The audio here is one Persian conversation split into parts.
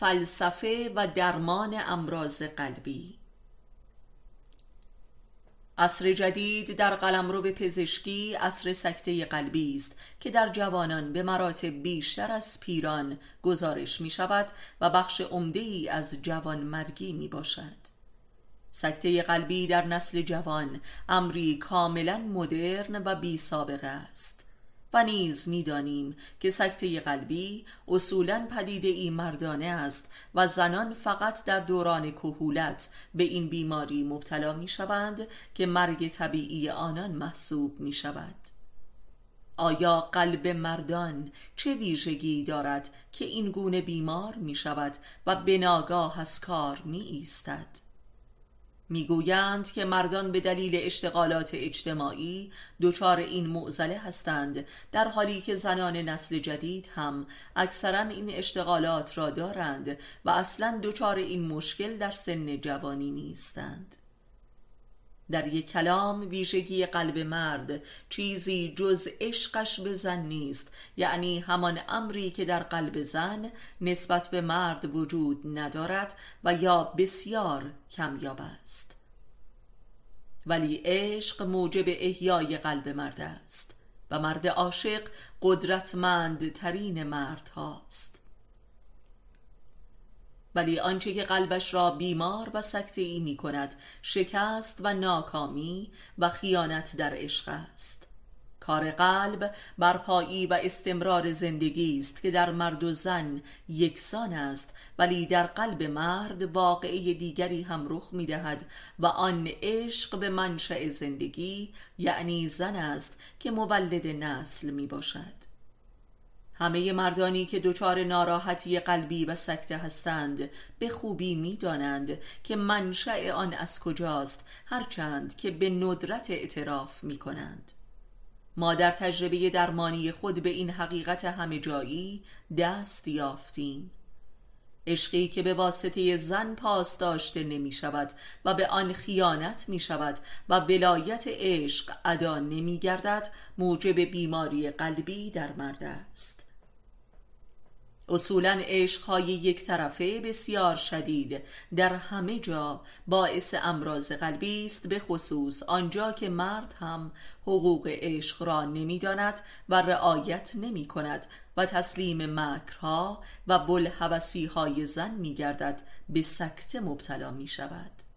فلسفه و درمان امراض قلبی. عصر جدید در قلمرو پزشکی عصر سکته قلبی است که در جوانان به مراتب بیشتر از پیران گزارش می شود و بخش عمده ای از جوان مرگی می باشد. سکته قلبی در نسل جوان امری کاملا مدرن و بی سابقه است. و نیز می‌دانیم که سکته قلبی اصولا پدیده ای مردانه است و زنان فقط در دوران کهولت به این بیماری مبتلا می شوند که مرگ طبیعی آنان محسوب می شود آیا قلب مردان چه ویژگی دارد که این گونه بیمار می شود و به ناگاه از کار می ایستد؟ می‌گویند که مردان به دلیل اشتغالات اجتماعی دچار این معزله هستند در حالی که زنان نسل جدید هم اکثرا این اشتغالات را دارند و اصلا دچار این مشکل در سن جوانی نیستند. در یک کلام ویژگی قلب مرد چیزی جز عشقش به زن نیست. یعنی همان امری که در قلب زن نسبت به مرد وجود ندارد و یا بسیار کمیاب است. ولی عشق موجب احیای قلب مرد است و مرد عاشق قدرتمند ترین مرد هاست ولی آنچه که قلبش را بیمار و سکته ای می کند شکست و ناکامی و خیانت در عشق است. کار قلب برپایی و استمرار زندگی است که در مرد و زن یکسان است ولی در قلب مرد واقعه دیگری هم رخ می دهد و آن عشق به منشأ زندگی یعنی زن است که مولد نسل می باشد همه مردانی که دچار ناراحتی قلبی و سکته هستند به خوبی می دانند که منشأ آن از کجاست هرچند که به ندرت اعتراف می کنند ما در تجربه درمانی خود به این حقیقت همه جایی دست یافتیم. عشقی که به واسطه زن پاس داشته نمی شود و به آن خیانت می شود و ولایت عشق ادا نمی گردد موجب بیماری قلبی در مرد است. اصولا عشقهای یک طرفه بسیار شدید. در همه جا باعث امراض قلبی است به خصوص آنجا که مرد هم حقوق عشق را نمی‌داند و رعایت نمی کند و تسلیم مکرها و بلحوثی های زن می گردد به سکته مبتلا می شود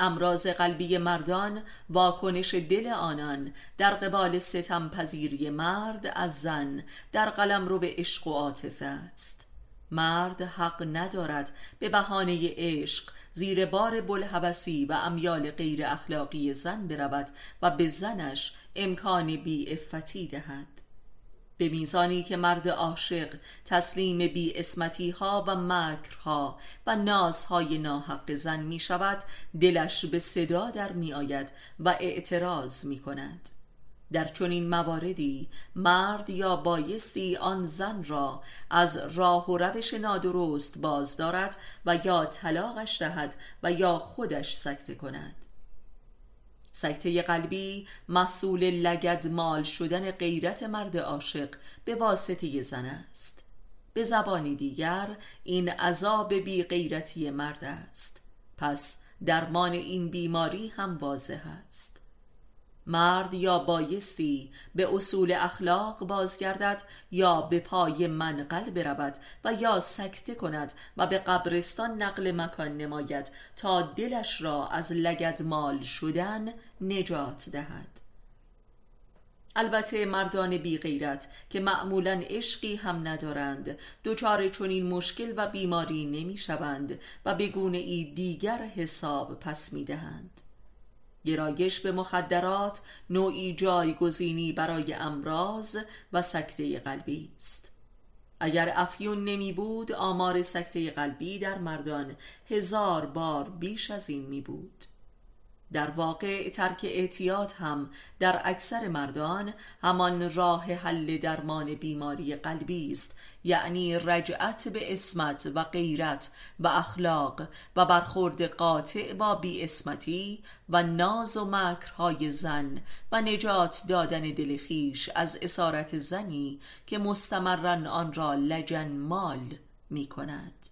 امراض قلبی مردان واکنش دل آنان. در قبال ستم پذیری مرد از زن در قلم رو به عشق و عاطفه است. مرد حق ندارد به بهانه عشق زیر بار بلحوثی و امیال غیر اخلاقی زن برود و به زنش امکان بی افتی دهد. به میزانی که مرد عاشق تسلیم بی اسمتی ها و مکرها و نازهای ناحق زن می شود دلش به صدا در می آید و اعتراض می کند در چنین مواردی مرد یا بایستی آن زن را از راه و روش نادرست باز دارد و یا طلاقش دهد و یا خودش سکته کند. سکته قلبی محصول لگد مال شدن غیرت مرد عاشق به واسطه زن است. به زبانی دیگر این عذاب بی غیرتی مرد است. پس درمان این بیماری هم واضح است. مرد یا بایستی به اصول اخلاق بازگردد یا به پای منقل برود و یا سکته کند و به قبرستان نقل مکان نماید تا دلش را از لگد مال شدن نجات دهد. البته مردان بی غیرت که معمولا عشقی هم ندارند دوچار چنین مشکل و بیماری نمی شوند و به گونه ای دیگر حساب پس می دهند گرایش به مخدرات نوعی جایگزینی برای امراض و سکته قلبی است. اگر افیون نمی بود آمار سکته قلبی در مردان هزار بار بیش از این می بود. در واقع ترک اعتیاد هم در اکثر مردان همان راه حل درمان بیماری قلبی است یعنی رجعت به اسمت و غیرت و اخلاق و برخورد قاطع با بی اسمتی و ناز و مکرهای زن و نجات دادن دل خیش از اسارت زنی که مستمرا آن را لجن مال می کند